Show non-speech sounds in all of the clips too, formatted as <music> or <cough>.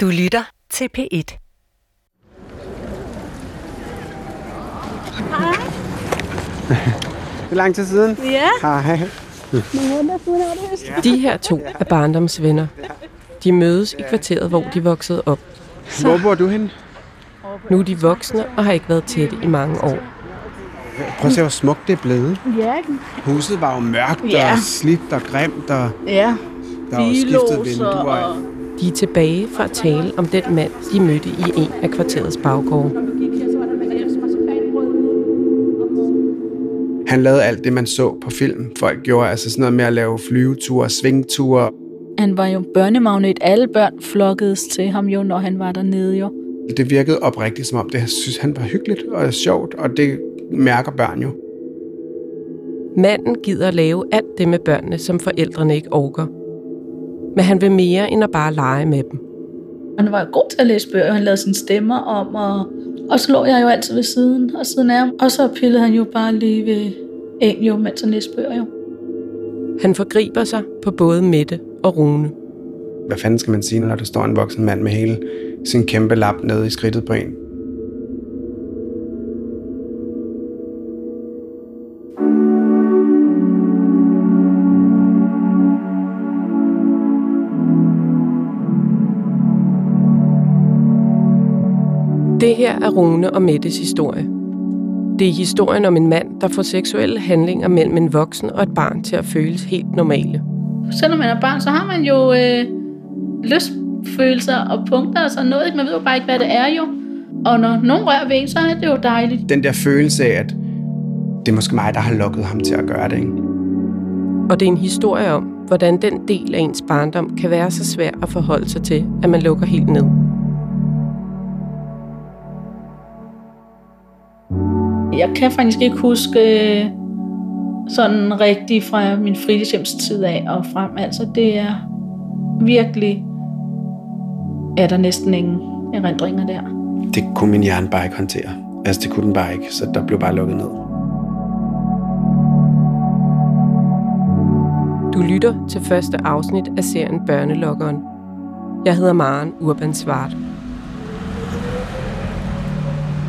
Du lytter til P1. Det er lang tid siden. Ja. Hej. De her to er barndomsvenner. De mødes i kvarteret, hvor de voksede op. Hvor bor du henne? Nu er de voksne og har ikke været tætte i mange år. Prøv at se, hvor smukt det er blevet. Ja. Huset var jo mørkt Ja. og slidt og grimt, og Ja. der var jo skiftet vinduer. og... De er tilbage for at tale om den mand, de mødte i en af kvarterets baggårde. Han lavede alt det, man så på film. Folk gjorde altså sådan noget med at lave flyveture, svingture. Han var jo børnemagnet. Alle børn flokkedes til ham jo, når han var dernede jo. Det virkede oprigtigt, som om det, jeg synes, han var hyggeligt og sjovt, og det mærker børn jo. Manden gider lave alt det med børnene, som forældrene ikke orker. Men han vil mere end at bare lege med dem. Han var god til at læse bøger. Han lavede sine stemmer om, og, og så lå jeg jo altid ved siden og siden af ham. Og så pillede han jo bare lige ved en jo, mens han læste bøger jo. Han forgriber sig på både Mette og Rune. Hvad fanden skal man sige, når der står en voksen mand med hele sin kæmpe lap nede i skridtet på en? Det her er Rune og Mettes historie. Det er historien om en mand, der får seksuelle handlinger mellem en voksen og et barn til at føles helt normale. Selvom man er barn, så har man jo øh, lystfølelser og punkter og sådan noget. ikke? Man ved jo bare ikke, hvad det er jo. Og når nogen rører ved en, så er det jo dejligt. Den der følelse af, at det er måske mig, der har lukket ham til at gøre det. Ikke? Og det er en historie om, hvordan den del af ens barndom kan være så svær at forholde sig til, at man lukker helt ned. Jeg kan faktisk ikke huske øh, sådan rigtig fra min fritidshjemstid af og frem. Altså det er virkelig, er der næsten ingen erindringer der. Det kunne min hjerne bare ikke håndtere. Altså, det kunne den bare ikke, så der blev bare lukket ned. Du lytter til første afsnit af serien Børnelokkeren. Jeg hedder Maren Urban Svart.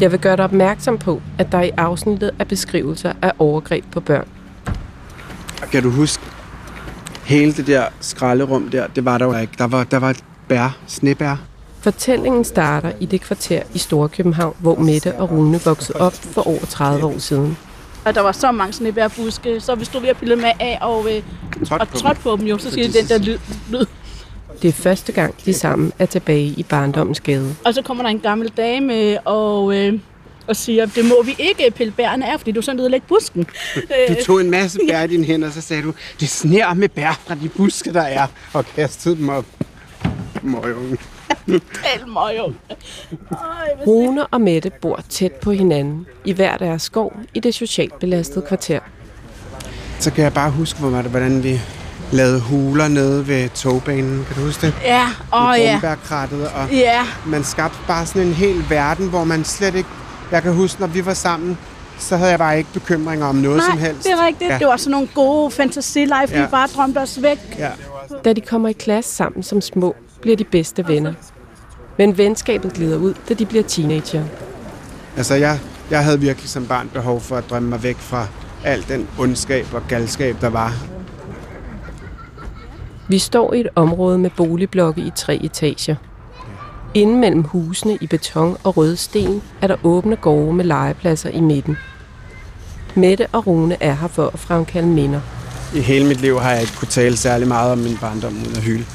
Jeg vil gøre dig opmærksom på, at der i afsnittet er beskrivelser af overgreb på børn. Kan du huske hele det der skralderum der? Det var der jo ikke. Der var, der var et bær, snebær. Fortællingen starter i det kvarter i Storkøbenhavn, hvor Mette og Rune voksede op for over 30 år siden. Og der var så mange snebærbuske, så vi stod ved at pille med af og, øh, Trådt og på dem. trådte på dem jo, så siger de den der lyd, lyd. Det er første gang, de sammen er tilbage i barndommens gade. Og så kommer der en gammel dame og, øh, og siger, det må vi ikke pille bærene af, fordi du er sådan nødt lægge busken. <laughs> Du tog en masse bær i dine hænder, og så sagde du, det sner med bær fra de buske, der er, og kastede dem op. Møgung. Tal mig jo. Rune og Mette bor tæt på hinanden i hver deres skov i det socialt belastede kvarter. Så kan jeg bare huske, hvor- hvordan vi lavede huler nede ved togbanen. Kan du huske det? Ja, åh Med ja. og Ja, man skabte bare sådan en hel verden, hvor man slet ikke... Jeg kan huske, når vi var sammen, så havde jeg bare ikke bekymringer om noget som nej, helst. det er rigtigt. Ja. Det var sådan nogle gode fantasy-life. Ja. vi bare drømte os væk. Ja. Da de kommer i klasse sammen som små, bliver de bedste venner. Men venskabet glider ud, da de bliver teenager. Altså, jeg, jeg havde virkelig som barn behov for at drømme mig væk fra al den ondskab og galskab, der var. Vi står i et område med boligblokke i tre etager. Inden mellem husene i beton og røde sten er der åbne gårde med legepladser i midten. Mette og Rune er her for at fremkalde minder. I hele mit liv har jeg ikke kunne tale særlig meget om min barndom uden at hylde.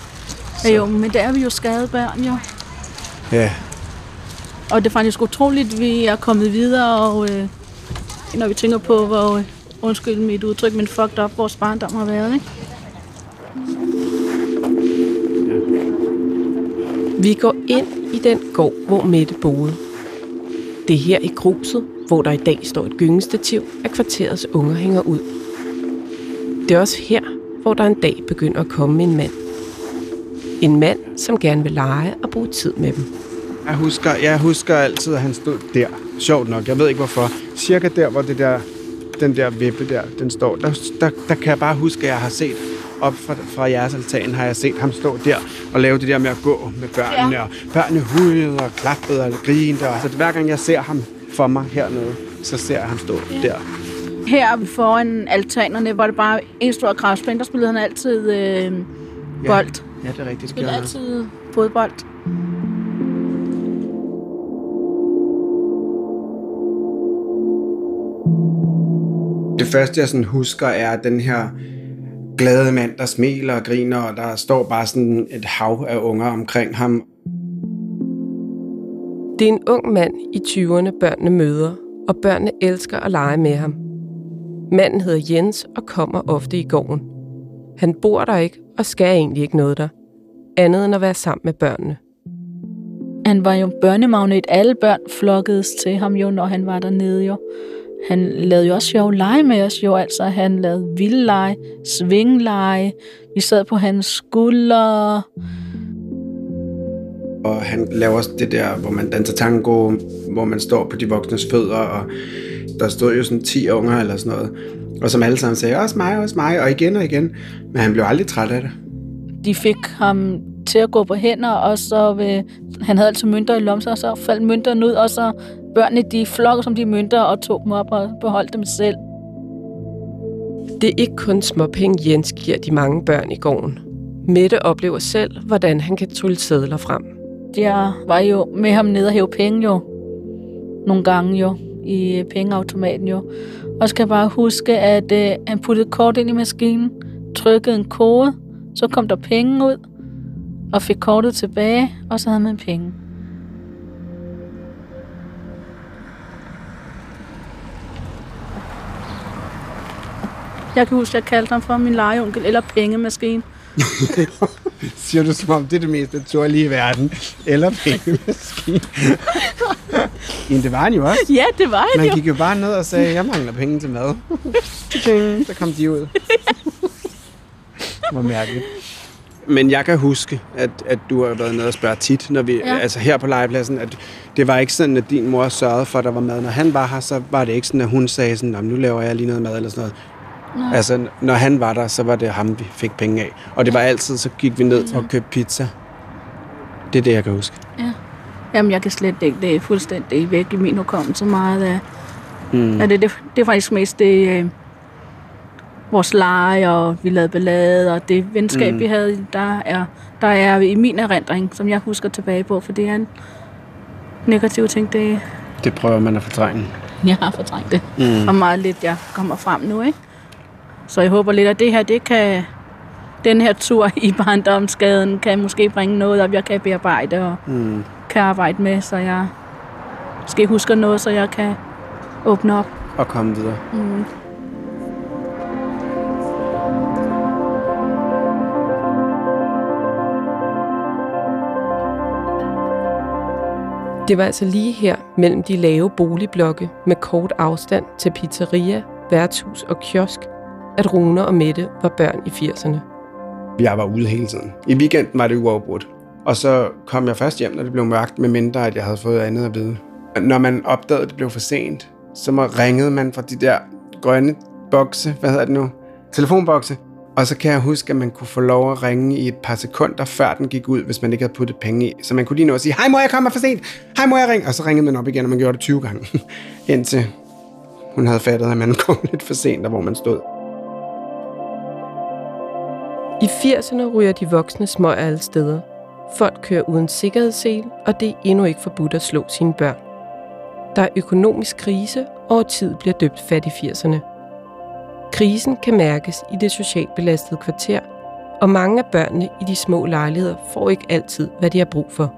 Ja, jo, men der er vi jo skade børn, jo. Ja, Og det er faktisk utroligt, at vi er kommet videre, og øh, når vi tænker på, hvor, øh, undskyld mit udtryk, men fucked up vores barndom har været, ikke? Vi går ind i den gård, hvor Mette boede. Det er her i gruset, hvor der i dag står et gyngestativ, at kvarterets unger hænger ud. Det er også her, hvor der en dag begynder at komme en mand. En mand, som gerne vil lege og bruge tid med dem. jeg husker, jeg husker altid, at han stod der. Sjovt nok, jeg ved ikke hvorfor. Cirka der, hvor det der, den der vippe der, den står. Der, der, der kan jeg bare huske, at jeg har set op fra, fra jeres altan, har jeg set ham stå der og lave det der med at gå med børnene. Ja. Og børnene hudede og klappede og grinede. Og, så hver gang jeg ser ham for mig hernede, så ser jeg ham stå ja. der. Her foran altanerne var det bare en stor græsplæne, der spillede han altid øh, bold. Ja, det er rigtigt. Spillede altid fodbold. Det første, jeg sådan husker, er den her glade mand, der smiler og griner, og der står bare sådan et hav af unger omkring ham. Det er en ung mand i 20'erne, børnene møder, og børnene elsker at lege med ham. Manden hedder Jens og kommer ofte i gården. Han bor der ikke og skal egentlig ikke noget der, andet end at være sammen med børnene. Han var jo børnemagnet. Alle børn flokkedes til ham jo, når han var dernede jo. Han lavede jo også sjov lege med os jo, altså han lavede vildleje, svingleje, vi sad på hans skuldre. Og han laver også det der, hvor man danser tango, hvor man står på de voksnes fødder, og der stod jo sådan 10 unger eller sådan noget. Og som alle sammen sagde, også mig, også mig, og igen og igen. Men han blev aldrig træt af det. De fik ham til at gå på hænder, og så ved, han havde altid mønter i lomser, og så faldt mønterne ud, og så børnene de flokker som de mønter og tog dem op og beholdt dem selv. Det er ikke kun småpenge, Jens giver de mange børn i gården. Mette oplever selv, hvordan han kan trylle sædler frem. Jeg var jo med ham nede og hæve penge jo. Nogle gange jo. I pengeautomaten jo. Og skal bare huske, at øh, han puttede kort ind i maskinen, trykkede en kode, så kom der penge ud, og fik kortet tilbage, og så havde man penge. Jeg kan huske, at jeg kaldte ham for min legeonkel, eller pengemaskine. <laughs> Siger du, som om det er det mest naturlige i verden? Eller pengemaskine? <laughs> Men det var han jo også. Ja, det var han Man jo. gik jo bare ned og sagde, jeg mangler penge til mad. Ting, <laughs> så kom de ud. Hvor mærkeligt. Men jeg kan huske, at, at du har været nede og spørge tit, når vi, ja. Ja. altså her på legepladsen, at det var ikke sådan, at din mor sørgede for, at der var mad. Når han var her, så var det ikke sådan, at hun sagde sådan, "Nå, men nu laver jeg lige noget mad eller sådan noget. Nej. Altså, når han var der, så var det ham, vi fik penge af. Og det var altid, så gik vi ned og købte pizza. Det er det, jeg kan huske. Ja. Jamen, jeg kan slet ikke. Det er fuldstændig væk i min hukommelse meget af. Mm. Ja, det, det, det er faktisk mest det, øh, vores lege, og vi lavede ballade, og det venskab, Mm. vi havde, der er, der er i min erindring, som jeg husker tilbage på, for det er en negativ ting, det Det prøver man at fortrænge. <laughs> jeg har fortrængt det. Mm. Og meget lidt, jeg kommer frem nu, ikke? Så jeg håber lidt, at det her, det kan, den her tur i barndomsskaden, kan måske bringe noget op, jeg kan bearbejde og Mm. kan arbejde med, så jeg måske husker noget, så jeg kan åbne op. Og komme videre. Mm. Det var altså lige her mellem de lave boligblokke med kort afstand til pizzeria, værtshus og kiosk, at Rune og Mette var børn i 80'erne. Jeg var ude hele tiden. I weekenden var det uafbrudt. Og så kom jeg først hjem, når det blev mørkt, med mindre at jeg havde fået andet at vide. Når man opdagede, at det blev for sent, så må ringede man fra de der grønne bokse, hvad hedder det nu? Telefonbokse. Og så kan jeg huske, at man kunne få lov at ringe i et par sekunder, før den gik ud, hvis man ikke havde puttet penge i. Så man kunne lige nå at sige, hej mor, jeg kommer for sent. Hej mor, jeg ringe. Og så ringede man op igen, og man gjorde det 20 gange. <laughs> Indtil hun havde fattet, at man <laughs> kom lidt for sent, der hvor man stod. I 80'erne ryger de voksne smøger alle steder. Folk kører uden sikkerhedssel, og det er endnu ikke forbudt at slå sine børn. Der er økonomisk krise, og tid bliver døbt fat i 80'erne. Krisen kan mærkes i det socialt belastede kvarter, og mange af børnene i de små lejligheder får ikke altid, hvad de har brug for.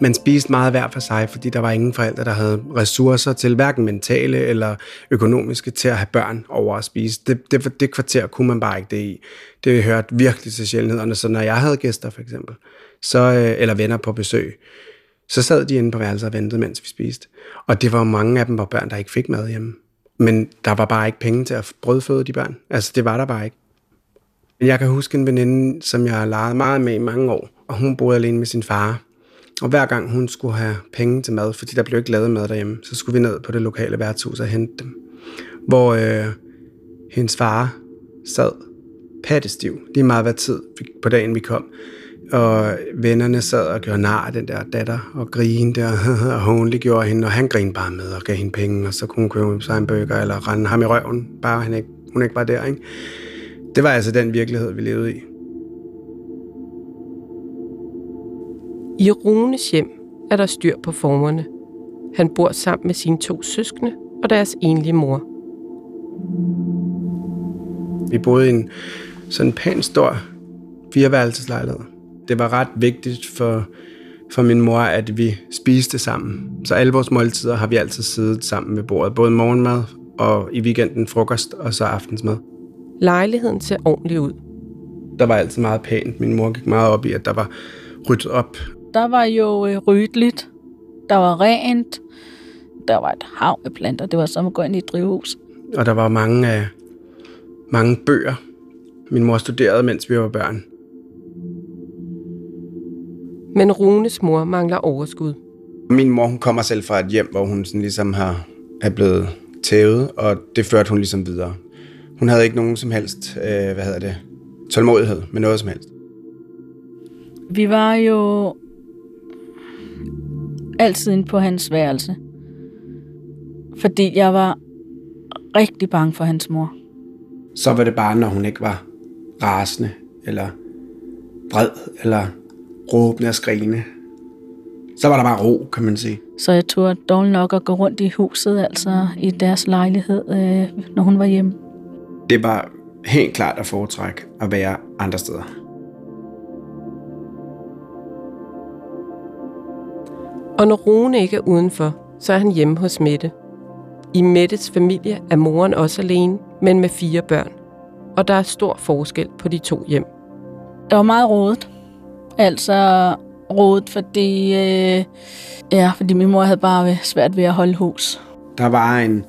Man spiste meget hver for sig, fordi der var ingen forældre, der havde ressourcer til hverken mentale eller økonomiske til at have børn over at spise. Det, det, det kvarter kunne man bare ikke det i. Det hørte virkelig til sjældenhederne. Så når jeg havde gæster for eksempel, så, øh, eller venner på besøg, så sad de inde på værelset og ventede, mens vi spiste. Og det var mange af dem, var børn, der ikke fik mad hjemme. Men der var bare ikke penge til at brødføde de børn. Altså, det var der bare ikke. Men Jeg kan huske en veninde, som jeg har leget meget med i mange år, og hun boede alene med sin far. Og hver gang hun skulle have penge til mad, fordi der blev ikke lavet mad derhjemme, så skulle vi ned på det lokale værtshus og hente dem. Hvor øh, hendes far sad pattestiv, lige meget hvad tid på dagen vi kom. Og vennerne sad og gjorde nar af den der datter og grinede <laughs> og, og håndelig gjorde hende, og han grinede bare med og gav hende penge, og så kunne hun købe sig en burger eller rende ham i røven, bare han ikke, hun ikke var der. Ikke? Det var altså den virkelighed, vi levede i. I Runes hjem er der styr på formerne. Han bor sammen med sine to søskende og deres enlige mor. Vi boede i en sådan pæn stor fireværelseslejlighed. Det var ret vigtigt for, for min mor, at vi spiste sammen. Så alle vores måltider har vi altid siddet sammen ved bordet. Både morgenmad og i weekenden frokost og så aftensmad. Lejligheden ser ordentlig ud. Der var altid meget pænt. Min mor gik meget op i, at der var ryddet op. Der var jo øh, ryddeligt. Der var rent. Der var et hav af planter. Det var som at gå ind i et drivhus. Og der var mange, øh, mange bøger. Min mor studerede, mens vi var børn. Men Runes mor mangler overskud. Min mor hun kommer selv fra et hjem, hvor hun sådan ligesom har, er blevet tævet, og det førte hun ligesom videre. Hun havde ikke nogen som helst, øh, hvad hedder det, tålmodighed med noget som helst. Vi var jo altid inde på hans værelse. Fordi jeg var rigtig bange for hans mor. Så var det bare, når hun ikke var rasende, eller vred, eller råbende og skrigende. Så var der bare ro, kan man sige. Så jeg tog dårligt nok at gå rundt i huset, altså i deres lejlighed, øh, når hun var hjemme. Det var helt klart at foretrække at være andre steder. Og når Rune ikke er udenfor, så er han hjemme hos Mette. I Mettes familie er moren også alene, men med fire børn. Og der er stor forskel på de to hjem. Det var meget rodet. Altså rodet, fordi, øh, ja, fordi min mor havde bare svært ved at holde hus. Der var en,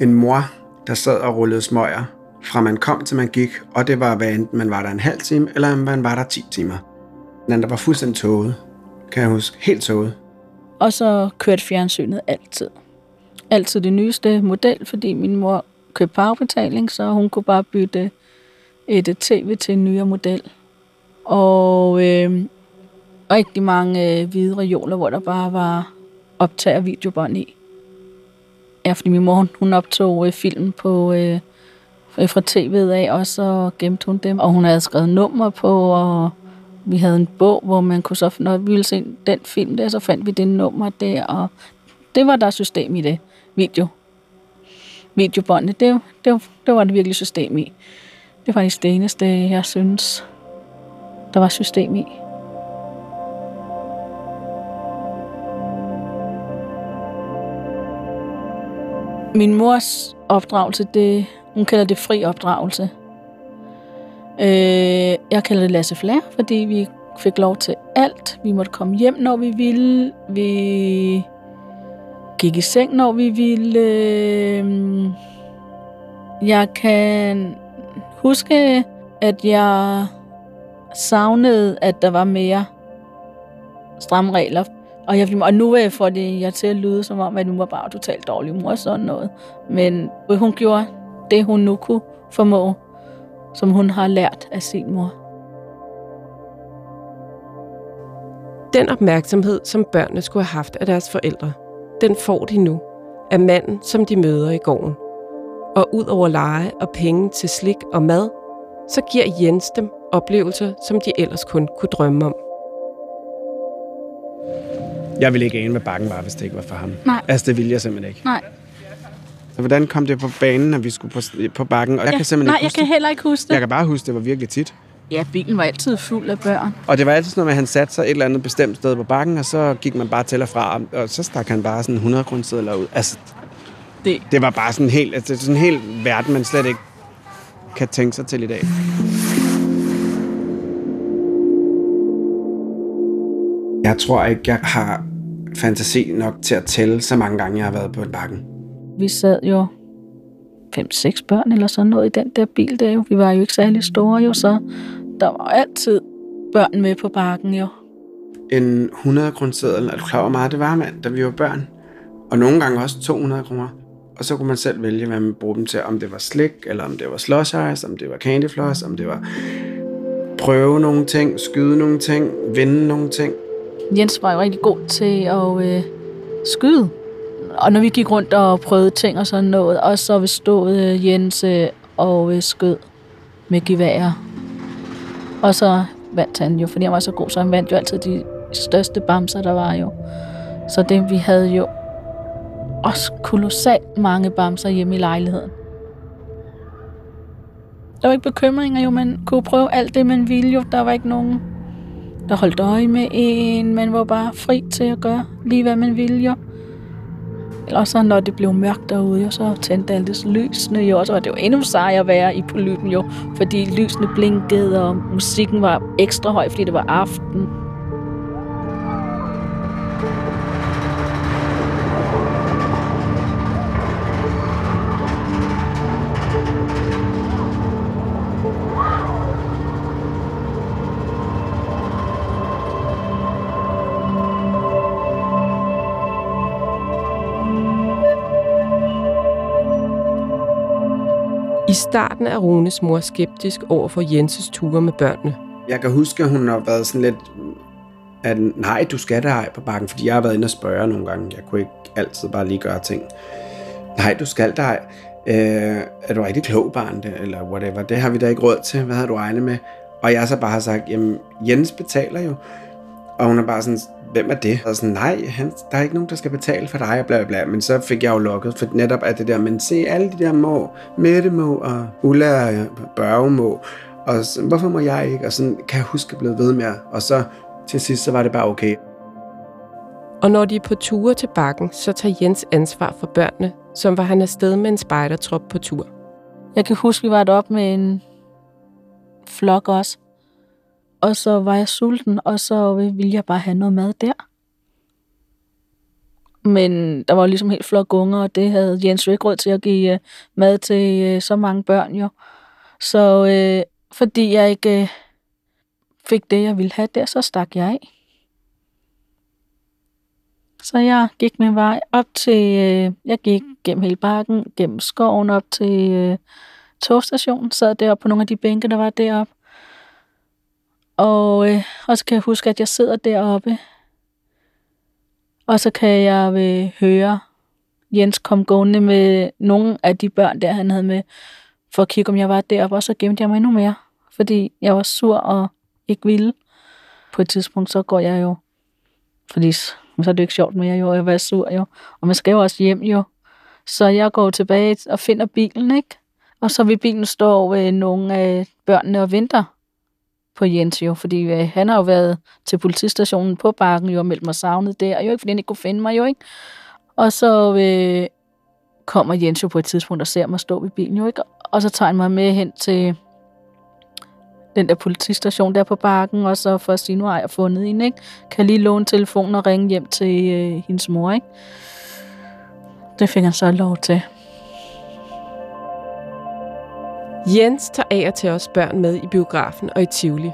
en mor, der sad og rullede smøger, fra man kom til man gik, og det var, hvad enten man var der en halv time, eller man var der 10 timer. Den der var fuldstændig tåget, kan jeg huske. Helt tåget. Og så kørte fjernsynet altid. Altid det nyeste model, fordi min mor købte på afbetaling, så hun kunne bare bytte et tv til en nyere model. Og øh, rigtig mange øh, hvide reoler, hvor der bare var optager videobånd i. Ja, fordi min mor, hun optog øh, film på, øh, fra tv'et af, og så gemte hun dem. Og hun havde skrevet nummer på, og vi havde en bog, hvor man kunne så, når vi ville se den film der, så fandt vi det nummer der, og det var der system i det. Video. Videobåndet, det, det, det var det virkelig system i. Det var det eneste, jeg synes, der var system i. Min mors opdragelse, det, hun kalder det fri opdragelse. Øh, jeg kalder det Lasse Flair, fordi vi fik lov til alt. Vi måtte komme hjem, når vi ville. Vi gik i seng, når vi ville. Øh, jeg kan huske, at jeg savnede, at der var mere stramme regler. Og, jeg, og nu jeg får det jeg til at lyde som om, at nu var bare totalt dårlig mor og sådan noget. Men hun gjorde det, hun nu kunne formå, som hun har lært af sin mor. Den opmærksomhed, som børnene skulle have haft af deres forældre, den får de nu af manden, som de møder i gården. Og ud over leje og penge til slik og mad, så giver Jens dem oplevelser, som de ellers kun kunne drømme om. Jeg ville ikke ane, hvad bakken var, hvis det ikke var for ham. Nej. Altså, det ville jeg simpelthen ikke. Nej. Så hvordan kom det på banen, at vi skulle på, på bakken? Og jeg Ja, kan simpelthen nej, ikke jeg huske kan det. heller ikke huske det. Jeg kan bare huske, det var virkelig tit. Ja, bilen var altid fuld af børn. Og det var altid sådan noget med, at han satte sig et eller andet bestemt sted på bakken, og så gik man bare til og fra, og så stak han bare sådan 100 grundsedler ud. Altså, Det. det var bare sådan helt, altså, sådan en helt verden, man slet ikke kan tænke sig til i dag. Jeg tror ikke, jeg har fantasi nok til at tælle så mange gange, jeg har været på bakken. Vi sad jo fem-seks børn eller sådan noget i den der bil der jo. Vi var jo ikke særlig store jo, så der var altid børn med på bakken jo. En 100 kroner er du klar hvor meget det var, mand, da vi var børn? Og nogle gange også 200 kroner. og så kunne man selv vælge, hvad man bruge dem til. Om det var slik, eller om det var slush ice, om det var candy floss, om det var prøve nogle ting, skyde nogle ting, vinde nogle ting. Jens var jo rigtig god til at øh, skyde. Og når vi gik rundt og prøvede ting og sådan noget, og så vi stod øh, Jens øh, og øh, skød med geværer. Og så vandt han jo, fordi han var så god, så han vandt jo altid de største bamser, der var jo. Så det, vi havde jo også kolossalt mange bamser hjemme i lejligheden. Der var ikke bekymringer jo, man kunne prøve alt det, man ville jo. Der var ikke nogen, der holdt øje med en. Man var bare fri til at gøre lige, hvad man ville jo. Eller så når det blev mørkt derude, jo, så tændte alt det lysene jo, og så var det jo endnu sejere at være i polypen jo, fordi lysene blinkede, og musikken var ekstra høj, fordi det var aften. Starten er Runes mor skeptisk over for Jenses ture med børnene. Jeg kan huske, at hun har været sådan lidt, at nej, du skal der på bakken, fordi jeg har været inde og spørge nogle gange. Jeg kunne ikke altid bare lige gøre ting. Nej, du skal der. Øh, er du rigtig klog, barn, det, eller whatever. Det har vi da ikke råd til. Hvad har du regnet med? Og jeg så bare har sagt, jamen, Jens betaler jo. Og hun er bare sådan, hvem er det? Og sådan, nej, han, der er ikke nogen, der skal betale for dig, og bla, bla, bla. Men så fik jeg jo lukket, for netop at det der, men se alle de der må, Mette må, og Ulla og Børge må, og så, hvorfor må jeg ikke? Og sådan kan jeg huske at blive ved med, og så til sidst, så var det bare okay. Og når de er på ture til bakken, så tager Jens ansvar for børnene, som var han afsted med en spejdertrop på tur. Jeg kan huske, vi var deroppe med en flok også. Og så var jeg sulten, og så ville jeg bare have noget mad der. Men der var ligesom helt flok unger, og det havde Jens jo ikke råd til at give øh, mad til øh, så mange børn jo. Så øh, fordi jeg ikke øh, fik det, jeg ville have der, så stak jeg af. Så jeg gik min vej op til, øh, jeg gik gennem hele bakken, gennem skoven op til øh, togstationen, sad deroppe på nogle af de bænke, der var deroppe. Og, øh, og så kan jeg huske, at jeg sidder deroppe, og så kan jeg øh, høre Jens komme gående med nogle af de børn, der han havde med, for at kigge, om jeg var deroppe, og så gemte jeg mig endnu mere, fordi jeg var sur og ikke ville. På et tidspunkt, så går jeg jo, fordi men så er det ikke sjovt mere jo, at være sur jo. Og man skal jo også hjem jo. Så jeg går tilbage og finder bilen, ikke? Og så vil bilen stå ved nogle af børnene og venter på Jens jo, fordi øh, han har jo været til politistationen på bakken jo og meldt mig savnet der, jo ikke, fordi han ikke kunne finde mig jo, ikke? Og så øh, kommer Jens jo på et tidspunkt og ser mig stå ved bilen jo, ikke? Og så tager han mig med hen til den der politistation der på bakken, og så for at sige, nu har jeg fundet en, ikke? Kan lige låne telefonen og ringe hjem til øh, hendes mor, ikke? Det fik han så lov til. Jens tager af og til os børn med i biografen og i Tivoli,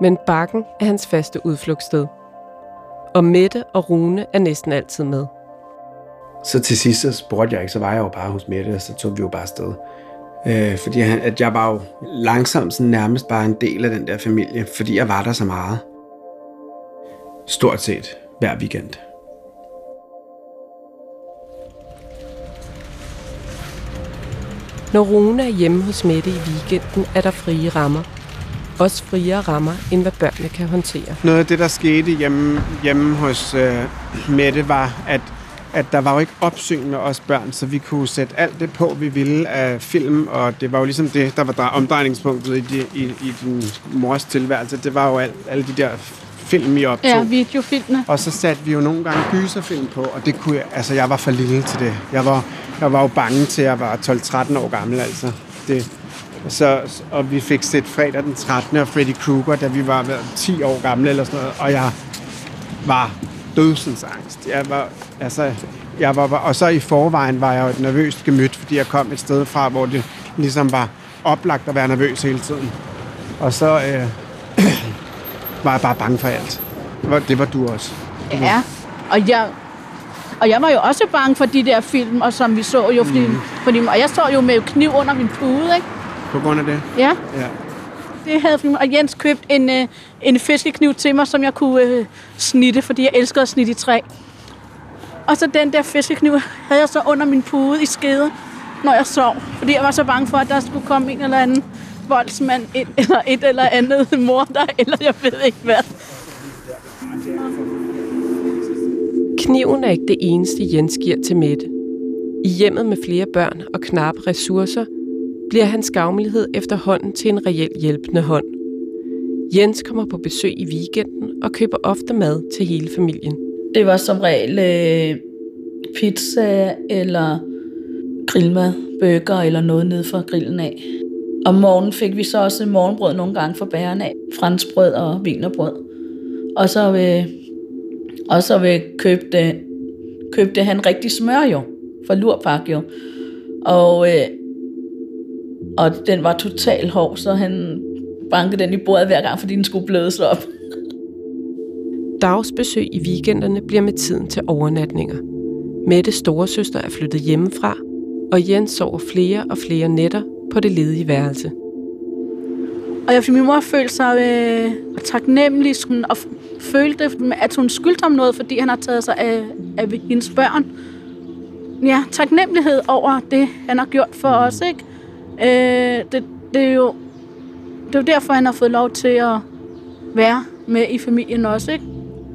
men bakken er hans faste udflugtssted. Og Mette og Rune er næsten altid med. Så til sidst, så spurgte jeg ikke, så var jeg jo bare hos Mette, og så tog vi jo bare afsted. Øh, fordi han, at jeg var jo langsomt sådan nærmest bare en del af den der familie, fordi jeg var der så meget. Stort set hver weekend. Når Rune er hjemme hos Mette i weekenden, er der frie rammer. Også friere rammer, end hvad børnene kan håndtere. Noget af det, der skete hjemme, hjemme hos øh, Mette, var, at at der var jo ikke opsyn med os børn, så vi kunne sætte alt det på, vi ville af film, og det var jo ligesom det, der var der omdrejningspunktet i, de, i, i din mors tilværelse. Det var jo alt, alle de der film, I optog. Ja, videofilmene. Og så satte vi jo nogle gange gyserfilm på, og det kunne jeg, altså jeg var for lille til det. Jeg var, jeg var jo bange til, at jeg var 12-13 år gammel, altså. Det, så, og vi fik set fredag den 13. og Freddy Krueger, da vi var 10 år gamle eller sådan noget, og jeg var dødsensangst. Jeg var, altså, jeg var, og så i forvejen var jeg jo et nervøst gemyt, fordi jeg kom et sted fra, hvor det ligesom var oplagt at være nervøs hele tiden. Og så øh, <clears throat> var jeg bare bange for alt. Det var, det var du også. Ja, og jeg Og jeg var jo også bange for de der film, og som vi så jo, fordi, mm. fordi og jeg står jo med kniv under min pude, ikke? På grund af det? Ja. Ja. Det havde fordi, og Jens købt en, øh, en fiskekniv til mig, som jeg kunne øh, snitte, fordi jeg elsker at snitte i træ. Og så den der fiskekniv havde jeg så under min pude i skede, når jeg sov. Fordi jeg var så bange for, at der skulle komme en eller anden voldsmand ind, eller et eller andet mor der, eller jeg ved ikke hvad. Kniven er ikke det eneste, Jens giver til Mette. I hjemmet med flere børn og knappe ressourcer, bliver hans gavmildhed efterhånden til en reel hjælpende hånd. Jens kommer på besøg i weekenden og køber ofte mad til hele familien. Det var som regel øh, pizza eller grillmad, burger eller noget nede fra grillen af. Om morgenen fik vi så også morgenbrød nogle gange for bæren af. Franskbrød og vinerbrød. Og så, øh, og så øh, købte, købte han rigtig smør jo, for lurpak jo. Og, øh, og den var total hård, så han bankede den i bordet hver gang, fordi den skulle blødes op. <laughs> Dagsbesøg i weekenderne bliver med tiden til overnatninger. Mette storesøster er flyttet hjemmefra, og Jens sover flere og flere nætter på det ledige værelse. Og jeg, min mor følte sig øh, taknemmelig sådan, og følte, at hun skyldte ham noget, fordi han har taget sig af, af hendes børn. Ja, taknemmelighed over det, han har gjort for os. Ikke? Øh, det, det, er jo, det er jo derfor, han har fået lov til at være med i familien også. Ikke?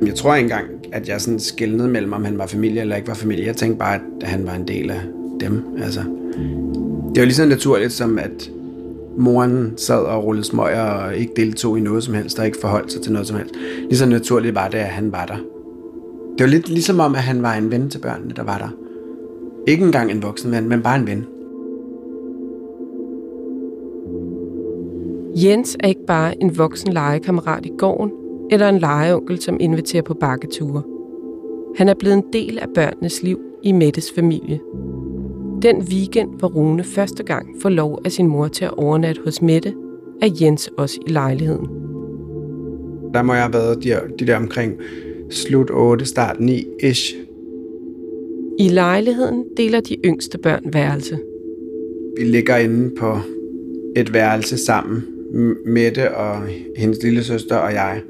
Jeg tror ikke engang, at jeg sådan skældnede mellem, om han var familie eller ikke var familie. Jeg tænkte bare, at han var en del af dem. Altså, det var lige så naturligt som, at moren sad og rullede smøger og ikke deltog i noget som helst, og ikke forholdt sig til noget som helst. Lige så naturligt var det, at han var der. Det var lidt ligesom om, at han var en ven til børnene, der var der. Ikke engang en voksen ven, men bare en ven. Jens er ikke bare en voksen legekammerat i gården, eller en legeonkel, som inviterer på bakketure. Han er blevet en del af børnenes liv i Mettes familie. Den weekend, hvor Rune første gang får lov af sin mor til at overnatte hos Mette, er Jens også i lejligheden. Der må jeg have været de, de der omkring slut 8, start 9-ish. I lejligheden deler de yngste børn værelse. Vi ligger inde på et værelse sammen. Mette og hendes lille søster og jeg.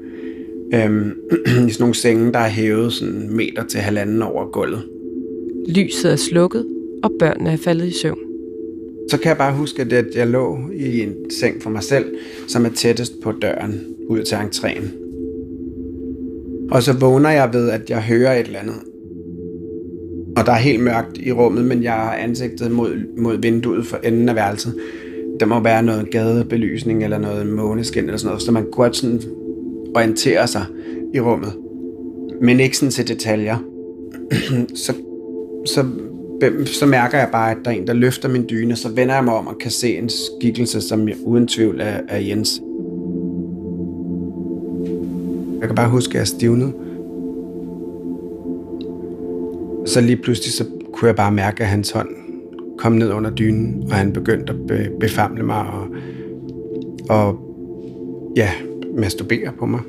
Øhm, <clears throat> I sådan nogle senge, der er hævet sådan meter til halvanden over gulvet. Lyset er slukket, og børnene er faldet i søvn. Så kan jeg bare huske, at jeg lå i en seng for mig selv, som er tættest på døren ud til entréen. Og så vågner jeg ved, at jeg hører et eller andet. Og der er helt mørkt i rummet, men jeg har ansigtet mod, mod vinduet for enden af værelset. Der må være noget gadebelysning eller noget måneskin eller sådan noget, så man kunne godt sådan orientere sig i rummet. Men ikke sådan til detaljer. <clears throat> så, så så mærker jeg bare, at der er en, der løfter min dyne, så vender jeg mig om og kan se en skikkelse, som uden tvivl er, er Jens. Jeg kan bare huske, at jeg stivnede. Så lige pludselig så kunne jeg bare mærke, at hans hånd kom ned under dynen, og han begyndte at befamle mig og, og ja, masturbere på mig.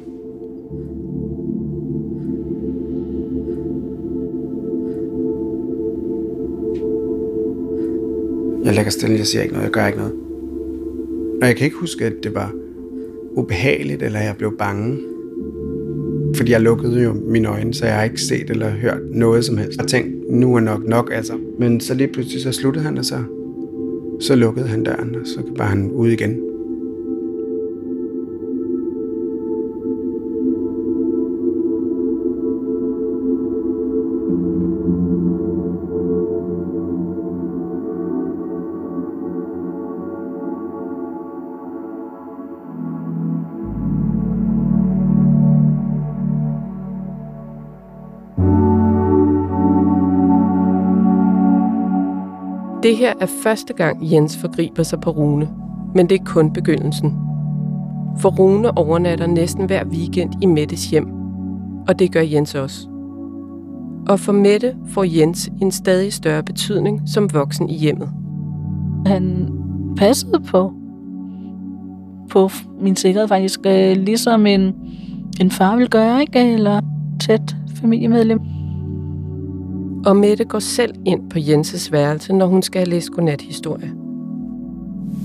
Jeg lægger stille, jeg siger ikke noget, jeg gør ikke noget. Og jeg kan ikke huske, at det var ubehageligt, eller jeg blev bange. Fordi jeg lukkede jo mine øjne, så jeg har ikke set eller hørt noget som helst. Jeg tænkte, nu er nok nok, altså. Men så lige pludselig så sluttede han, og så, så lukkede han døren, og så var han ude igen. Det her er første gang, Jens forgriber sig på Rune, men det er kun begyndelsen. For Rune overnatter næsten hver weekend i Mettes hjem, og det gør Jens også. Og for Mette får Jens en stadig større betydning som voksen i hjemmet. Han passede på, på min sikkerhed faktisk, øh, ligesom en, en far vil gøre, ikke? eller tæt familiemedlem. Og Mette går selv ind på Jenses værelse, når hun skal læse godnat-historie.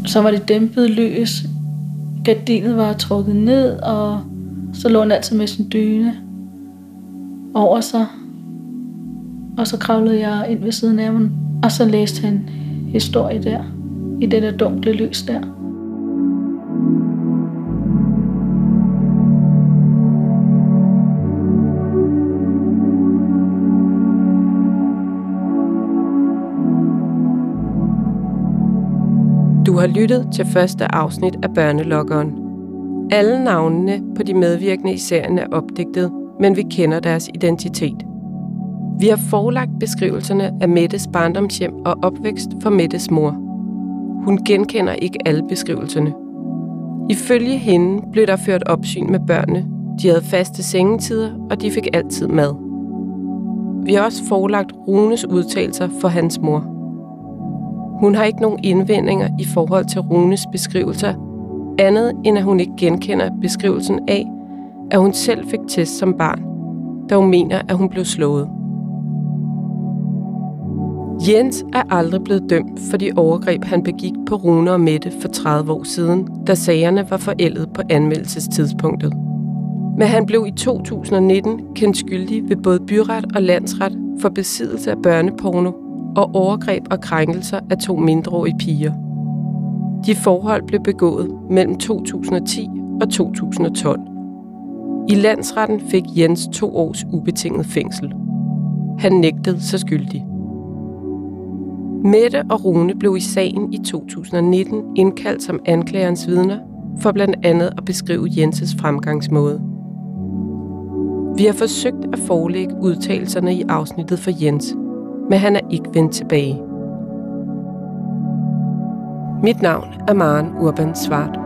Så var det dæmpet lys. Gardinet var trukket ned, og så lå han altid med sin dyne over sig. Og så kravlede jeg ind ved siden af ham, og så læste han historie der, i det der dunkle lys der. Du har lyttet til første afsnit af Børnelokkeren. Alle navnene på de medvirkende i serien er opdigtet, men vi kender deres identitet. Vi har forelagt beskrivelserne af Mettes barndomshjem og opvækst for Mettes mor. Hun genkender ikke alle beskrivelserne. Ifølge hende blev der ført opsyn med børnene. De havde faste sengetider, og de fik altid mad. Vi har også forelagt Runes udtalelser for hans mor. Hun har ikke nogen indvendinger i forhold til Runes beskrivelser, andet end at hun ikke genkender beskrivelsen af, at hun selv fik test som barn, da hun mener, at hun blev slået. Jens er aldrig blevet dømt for de overgreb, han begik på Rune og Mette for 30 år siden, da sagerne var forældet på anmeldelsestidspunktet. Men han blev i 2019 kendt skyldig ved både byret og landsret for besiddelse af børneporno og overgreb og krænkelser af to mindreårige piger. De forhold blev begået mellem 2010 og 2012. I landsretten fik Jens to års ubetinget fængsel. Han nægtede sig skyldig. Mette og Rune blev i sagen i 2019 indkaldt som anklagerens vidner for blandt andet at beskrive Jenses fremgangsmåde. Vi har forsøgt at forelægge udtalelserne i afsnittet for Jens, men han er ikke vendt tilbage. Mit navn er Maren Urban Svart.